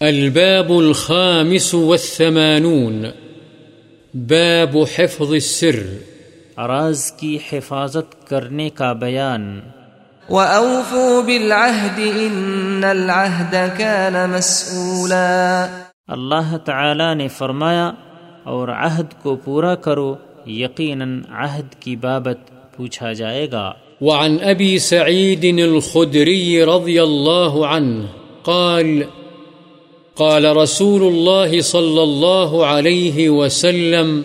الباب الخامس والثمانون. باب حفظ السر. راز کی حفاظت کرنے کا بیان. وَأَوْفُوا بِالْعَهْدِ إِنَّ الْعَهْدَ كَانَ مَسْئُولًا. اللہ تعالی نے فرمایا اور عہد کو پورا کرو یقیناً عہد کی بابت پوچھا جائے گا. وعن أبي سعيد الخدري رضي الله عنه قال قال رسول الله صلى الله عليه وسلم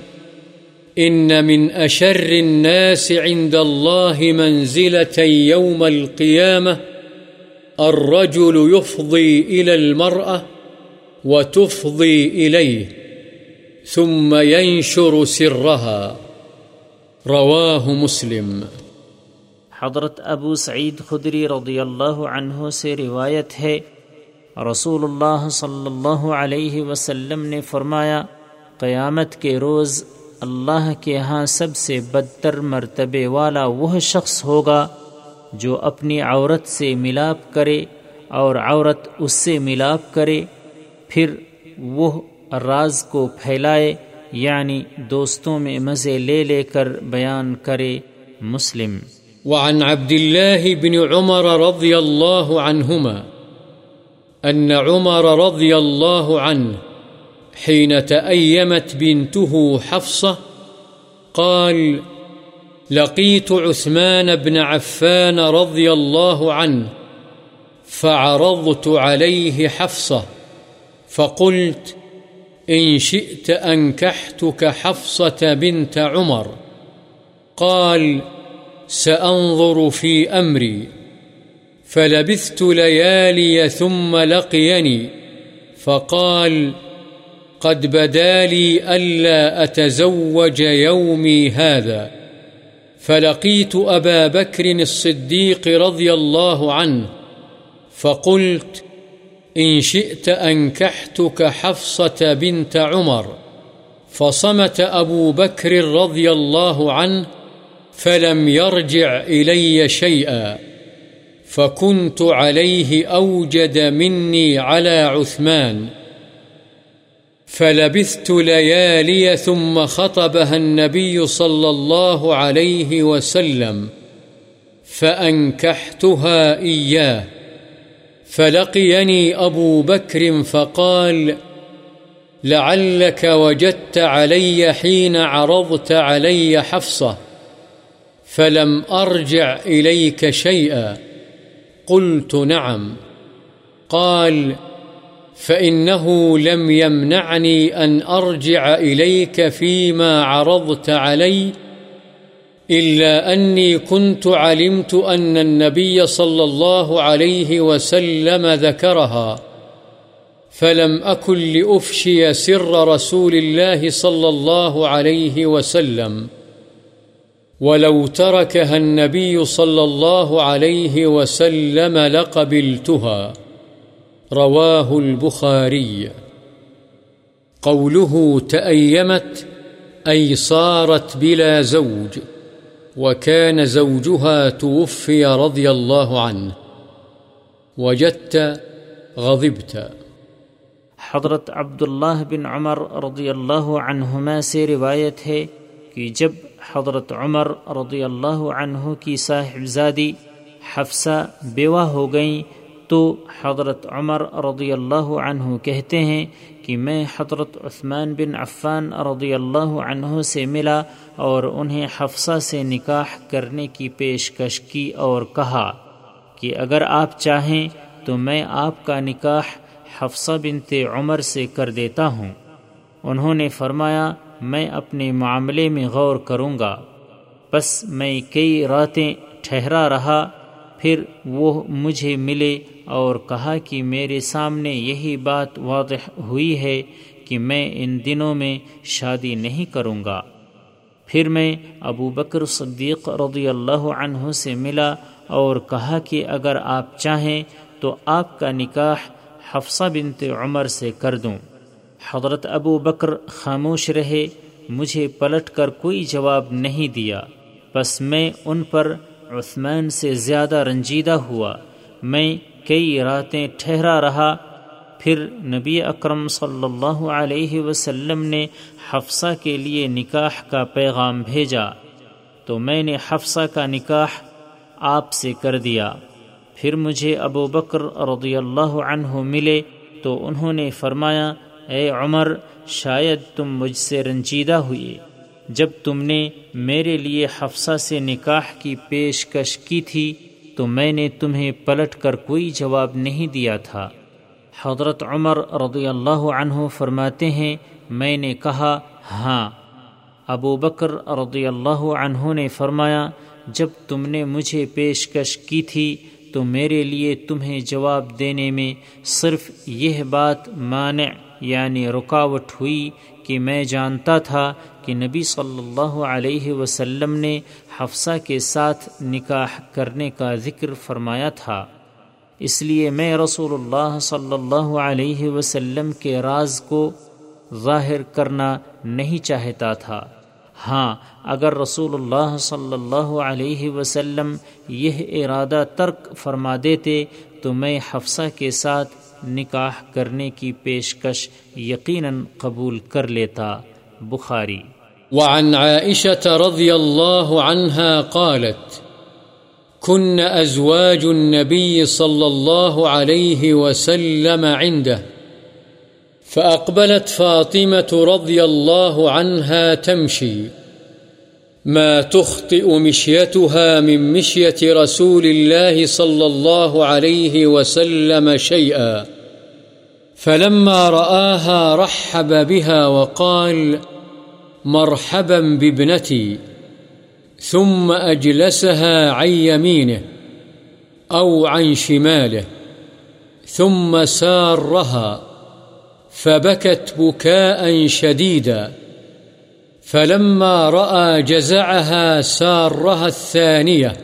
إن من أشر الناس عند الله منزلة يوم القيامة الرجل يفضي إلى المرأة وتفضي إليه ثم ينشر سرها۔ رواه مسلم۔ حضرت ابو سعید خدری رضی اللہ عنہ سے روایت ہے رسول اللہ صلی اللہ علیہ وسلم نے فرمایا، قیامت کے روز اللہ کے ہاں سب سے بدتر مرتبے والا وہ شخص ہوگا جو اپنی عورت سے ملاپ کرے اور عورت اس سے ملاپ کرے، پھر وہ راز کو پھیلائے یعنی دوستوں میں مزے لے لے کر بیان کرے۔ مسلم۔ وعن عبد الله بن عمر رضي الله عنهما أن عمر رضي الله عنه حين تأيمت بنته حفصة قال، لقيت عثمان بن عفان رضي الله عنه، فعرضت عليه حفصة، فقلت، إن شئت أنكحتك حفصة بنت عمر. قال، سأنظر في أمري. فلبثت ليالي ثم لقيني فقال، قد بدا لي ألا أتزوج يومي هذا. فلقيت أبا بكر الصديق رضي الله عنه، فقلت، إن شئت أنكحتك حفصة بنت عمر. فصمت أبو بكر رضي الله عنه، فلم يرجع إلي شيئا. فكنت عليه أوجد مني على عثمان فلبثت ليالي ثم خطبها النبي صلى الله عليه وسلم فأنكحتها إياه فلقيني أبو بكر فقال لعلك وجدت علي حين عرضت علي حفصة فلم أرجع إليك شيئا قلت نعم. قال، فإنه لم يمنعني أن أرجع إليك فيما عرضت علي، إلا أني كنت علمت أن النبي صلى الله عليه وسلم ذكرها، فلم أكن لأفشي سر رسول الله صلى الله عليه وسلم. ولو تركها النبي صلى الله عليه وسلم لقبلتها. رواه البخاري. قوله تأيمت، أي صارت بلا زوج، وكان زوجها توفي رضي الله عنه. وجدت، غضبت. حضرت عبداللہ بن عمر رضی اللہ عنہما سے روایت ہے کہ جب حضرت عمر رضی اللہ عنہ کی صاحبزادی حفصہ بیوہ ہو گئیں تو حضرت عمر رضی اللہ عنہ کہتے ہیں کہ میں حضرت عثمان بن عفان رضی اللہ عنہ سے ملا اور انہیں حفصہ سے نکاح کرنے کی پیشکش کی اور کہا کہ اگر آپ چاہیں تو میں آپ کا نکاح حفصہ بنت عمر سے کر دیتا ہوں۔ انہوں نے فرمایا میں اپنے معاملے میں غور کروں گا۔ بس میں کئی راتیں ٹھہرا رہا، پھر وہ مجھے ملے اور کہا کہ میرے سامنے یہی بات واضح ہوئی ہے کہ میں ان دنوں میں شادی نہیں کروں گا۔ پھر میں ابو بکر صدیق رضی اللہ عنہ سے ملا اور کہا کہ اگر آپ چاہیں تو آپ کا نکاح حفصہ بنت عمر سے کر دوں۔ حضرت ابو بکر خاموش رہے، مجھے پلٹ کر کوئی جواب نہیں دیا۔ بس میں ان پر عثمان سے زیادہ رنجیدہ ہوا۔ میں کئی راتیں ٹھہرا رہا۔ پھر نبی اکرم صلی اللہ علیہ وسلم نے حفصہ کے لیے نکاح کا پیغام بھیجا۔ تو میں نے حفصہ کا نکاح آپ سے کر دیا۔ پھر مجھے ابو بکر رضی اللہ عنہ ملے۔ تو انہوں نے فرمایا اے عمر، شاید تم مجھ سے رنجیدہ ہوئے۔ جب تم نے میرے لیے حفصہ سے نکاح کی پیشکش کی تھی، تو میں نے تمہیں پلٹ کر کوئی جواب نہیں دیا تھا۔ حضرت عمر رضی اللہ عنہ فرماتے ہیں، میں نے کہا ہاں۔ ابو بکر رضی اللہ عنہ نے فرمایا، جب تم نے مجھے پیشکش کی تھی، تو میرے لیے تمہیں جواب دینے میں صرف یہ بات مانع۔ یعنی رکاوٹ ہوئی کہ میں جانتا تھا کہ نبی صلی اللہ علیہ وسلم نے حفصہ کے ساتھ نکاح کرنے کا ذکر فرمایا تھا۔ اس لیے میں رسول اللہ صلی اللہ علیہ وسلم کے راز کو ظاہر کرنا نہیں چاہتا تھا۔ ہاں اگر رسول اللہ صلی اللہ علیہ وسلم یہ ارادہ ترک فرما دیتے تو میں حفصہ کے ساتھ نکاح کرنے کی پیشکش یقیناً قبول کر لیتا، بخاری۔ وعن عائشة رضي الله عنها قالت كن أزواج النبي صلى الله عليه وسلم عنده، فأقبلت فاطمة رضي الله عنها تمشي ما تخطئ مشيتها من مشية رسول الله صلى الله عليه وسلم شيئا. فلما رآها رحب بها وقال، مرحبا بابنتي، ثم أجلسها عن يمينه أو عن شماله، ثم سارها، فبكت بكاء شديدا. فلما رأى جزعها سارها الثانية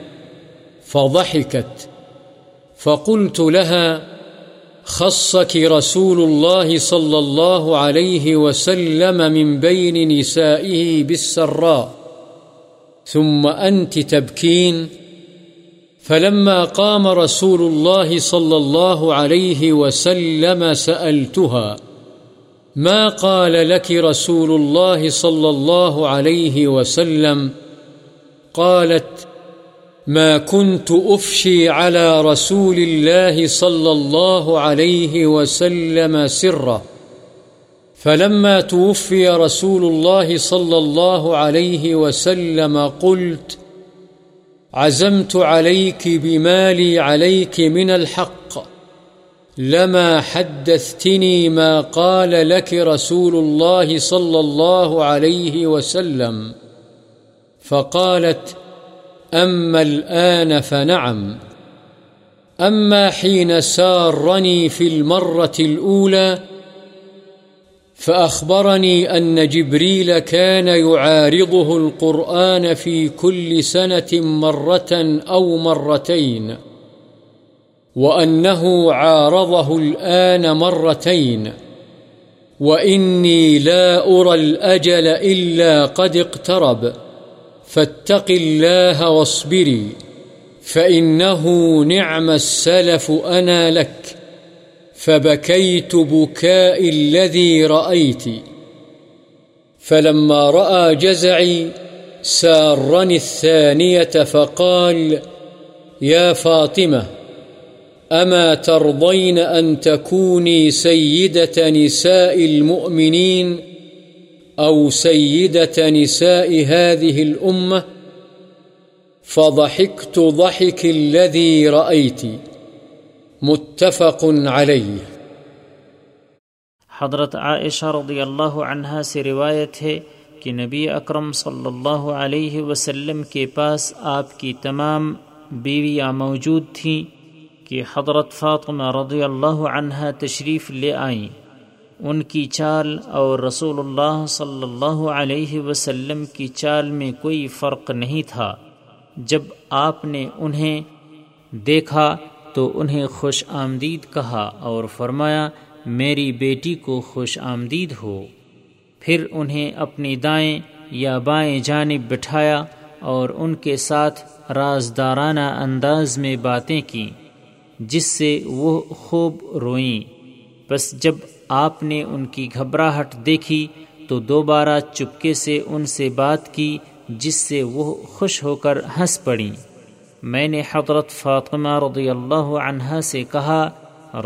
فضحكت. فقلت لها، خصك رسول الله صلى الله عليه وسلم من بين نسائه بالسراء، ثم أنت تبكين؟ فلما قام رسول الله صلى الله عليه وسلم سألتها ما قال لك رسول الله صلى الله عليه وسلم؟ قالت، ما كنت أفشي على رسول الله صلى الله عليه وسلم سرا. فلما توفي رسول الله صلى الله عليه وسلم قلت، عزمت عليك بمالي عليك من الحق. لما حدثتني ما قال لك رسول الله صلى الله عليه وسلم فقالت، أما الآن فنعم. أما حين سارني في المرة الأولى، فأخبرني أن جبريل كان يعارضه القرآن في كل سنة مرة أو مرتين. وأنه عارضه الآن مرتين وإني لا أرى الأجل إلا قد اقترب فاتق الله واصبري فإنه نعم السلف أنا لك فبكيت بكاء الذي رأيت فلما رأى جزعي سارني الثانية فقال يا فاطمة أما ترضين أن تكوني سيدة نساء المؤمنين أو سيدة نساء هذه الأمة فضحكت ضحك الذي رأيت متفق عليه حضرت عائشہ رضی اللہ عنہا سے روایت ہے کہ نبی اکرم صلی اللہ علیہ وسلم کے پاس آپ کی تمام بیویاں موجود تھیں کہ حضرت فاطمہ رضی اللہ عنہ تشریف لے آئیں۔ ان کی چال اور رسول اللہ صلی اللہ علیہ وسلم کی چال میں کوئی فرق نہیں تھا۔ جب آپ نے انہیں دیکھا تو انہیں خوش آمدید کہا اور فرمایا، میری بیٹی کو خوش آمدید ہو۔ پھر انہیں اپنی دائیں یا بائیں جانب بٹھایا اور ان کے ساتھ رازدارانہ انداز میں باتیں کیں۔ جس سے وہ خوب روئیں۔ بس جب آپ نے ان کی گھبراہٹ دیکھی تو دوبارہ چپکے سے ان سے بات کی جس سے وہ خوش ہو کر ہنس پڑیں۔ میں نے حضرت فاطمہ رضی اللہ عنہ سے کہا،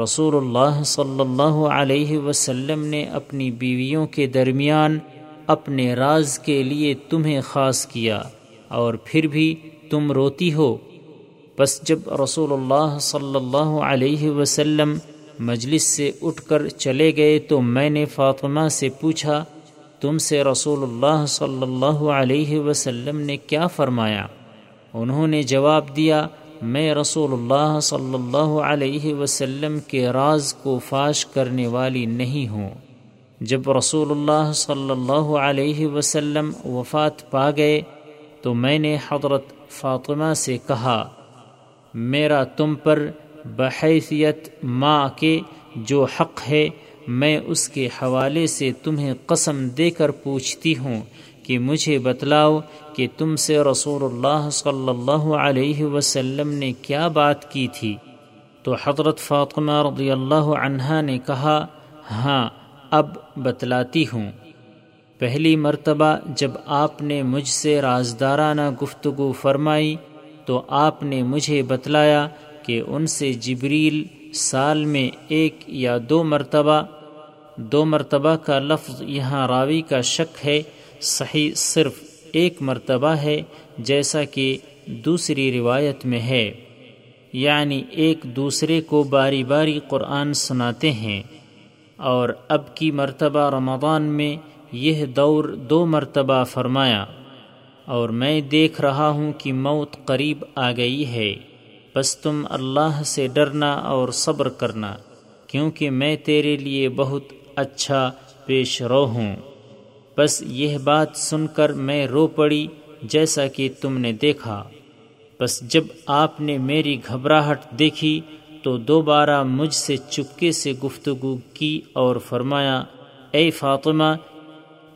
رسول اللہ صلی اللہ علیہ وسلم نے اپنی بیویوں کے درمیان اپنے راز کے لیے تمہیں خاص کیا اور پھر بھی تم روتی ہو۔ بس جب رسول اللہ صلی اللہ علیہ وسلم مجلس سے اٹھ کر چلے گئے تو میں نے فاطمہ سے پوچھا، تم سے رسول اللہ صلی اللہ علیہ وسلم نے کیا فرمایا؟ انہوں نے جواب دیا، میں رسول اللہ صلی اللہ علیہ وسلم کے راز کو فاش کرنے والی نہیں ہوں۔ جب رسول اللہ صلی اللہ علیہ وسلم وفات پا گئے تو میں نے حضرت فاطمہ سے کہا میرا تم پر بحیثیت ماں کے جو حق ہے، میں اس کے حوالے سے تمہیں قسم دے کر پوچھتی ہوں کہ مجھے بتلاؤ کہ تم سے رسول اللہ صلی اللہ علیہ وسلم نے کیا بات کی تھی۔ تو حضرت فاطمہ رضی اللہ عنہ نے کہا ہاں اب بتلاتی ہوں۔ پہلی مرتبہ جب آپ نے مجھ سے رازدارانہ گفتگو فرمائی تو آپ نے مجھے بتلایا کہ ان سے جبریل سال میں ایک یا دو مرتبہ دو مرتبہ کا لفظ یہاں راوی کا شک ہے، صحیح صرف ایک مرتبہ ہے جیسا کہ دوسری روایت میں ہے۔ یعنی ایک دوسرے کو باری باری قرآن سناتے ہیں۔ اور اب کی مرتبہ رمضان میں یہ دور دو مرتبہ فرمایا۔ اور میں دیکھ رہا ہوں کہ موت قریب آ گئی ہے۔ بس تم اللہ سے ڈرنا اور صبر کرنا، کیونکہ میں تیرے لیے بہت اچھا پیش رو ہوں۔ بس یہ بات سن کر میں رو پڑی جیسا کہ تم نے دیکھا۔ بس جب آپ نے میری گھبراہٹ دیکھی تو دوبارہ مجھ سے چپکے سے گفتگو کی اور فرمایا، اے فاطمہ،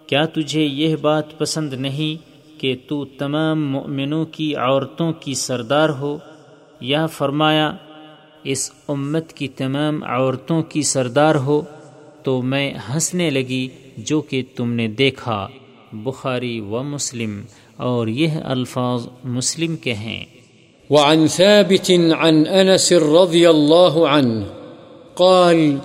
کیا تجھے یہ بات پسند نہیں کہ تو تمام مؤمنوں کی عورتوں کی سردار ہو۔ یا فرمایا، اس امت کی تمام عورتوں کی سردار ہو تو میں ہنسنے لگی جو کہ تم نے دیکھا۔ بخاری و مسلم، اور یہ الفاظ مسلم کے ہیں۔ وعن ثابت عن انس رضی اللہ عنہ قال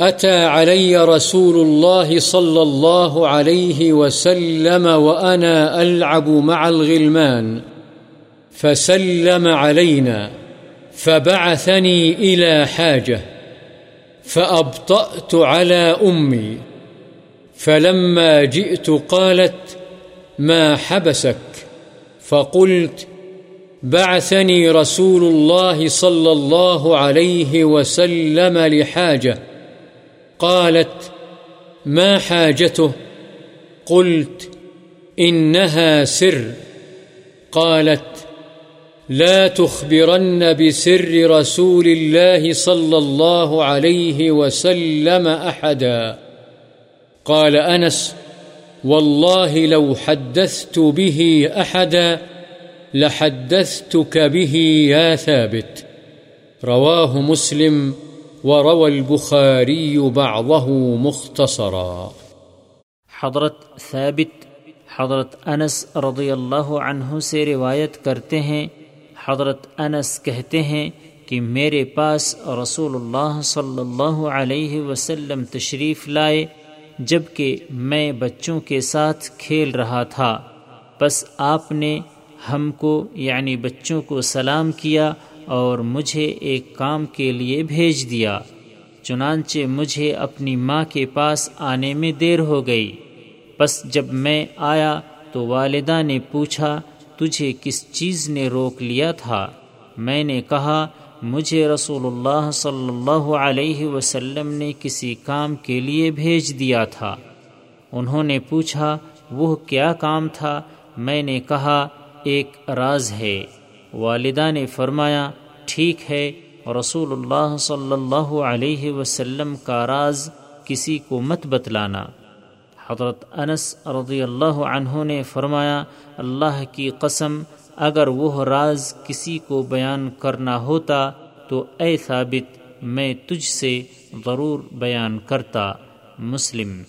أتى علي رسول الله صلى الله عليه وسلم وأنا ألعب مع الغلمان، فسلم علينا، فبعثني إلى حاجة، فأبطأت على أمي، فلما جئت قالت ما حبسك؟ فقلت بعثني رسول الله صلى الله عليه وسلم لحاجة. قالت، ما حاجته؟ قلت، إنها سر. قالت، لا تخبرن بسر رسول الله صلى الله عليه وسلم أحدا. قال أنس، والله لو حدثت به أحدا لحدثتك به يا ثابت. رواه مسلم وروى البخاري بعضه مختصرا. حضرت ثابت، حضرت انس رضی اللہ عنہ سے روایت کرتے ہیں، حضرت انس کہتے ہیں کہ میرے پاس رسول اللہ صلی اللہ علیہ وسلم تشریف لائے جبکہ میں بچوں کے ساتھ کھیل رہا تھا۔ بس آپ نے ہم کو یعنی بچوں کو سلام کیا اور مجھے ایک کام کے لیے بھیج دیا، چنانچہ مجھے اپنی ماں کے پاس آنے میں دیر ہو گئی۔ بس جب میں آیا تو والدہ نے پوچھا، تجھے کس چیز نے روک لیا تھا؟ میں نے کہا، مجھے رسول اللہ صلی اللہ علیہ وسلم نے کسی کام کے لیے بھیج دیا تھا۔ انہوں نے پوچھا، وہ کیا کام تھا؟ میں نے کہا، ایک راز ہے۔ والدہ نے فرمایا ٹھیک ہے، رسول اللہ صلی اللہ علیہ وسلم کا راز کسی کو مت بتلانا۔ حضرت انس رضی اللہ عنہ نے فرمایا، اللہ کی قسم، اگر وہ راز کسی کو بیان کرنا ہوتا تو اے ثابت، میں تجھ سے ضرور بیان کرتا۔ مسلم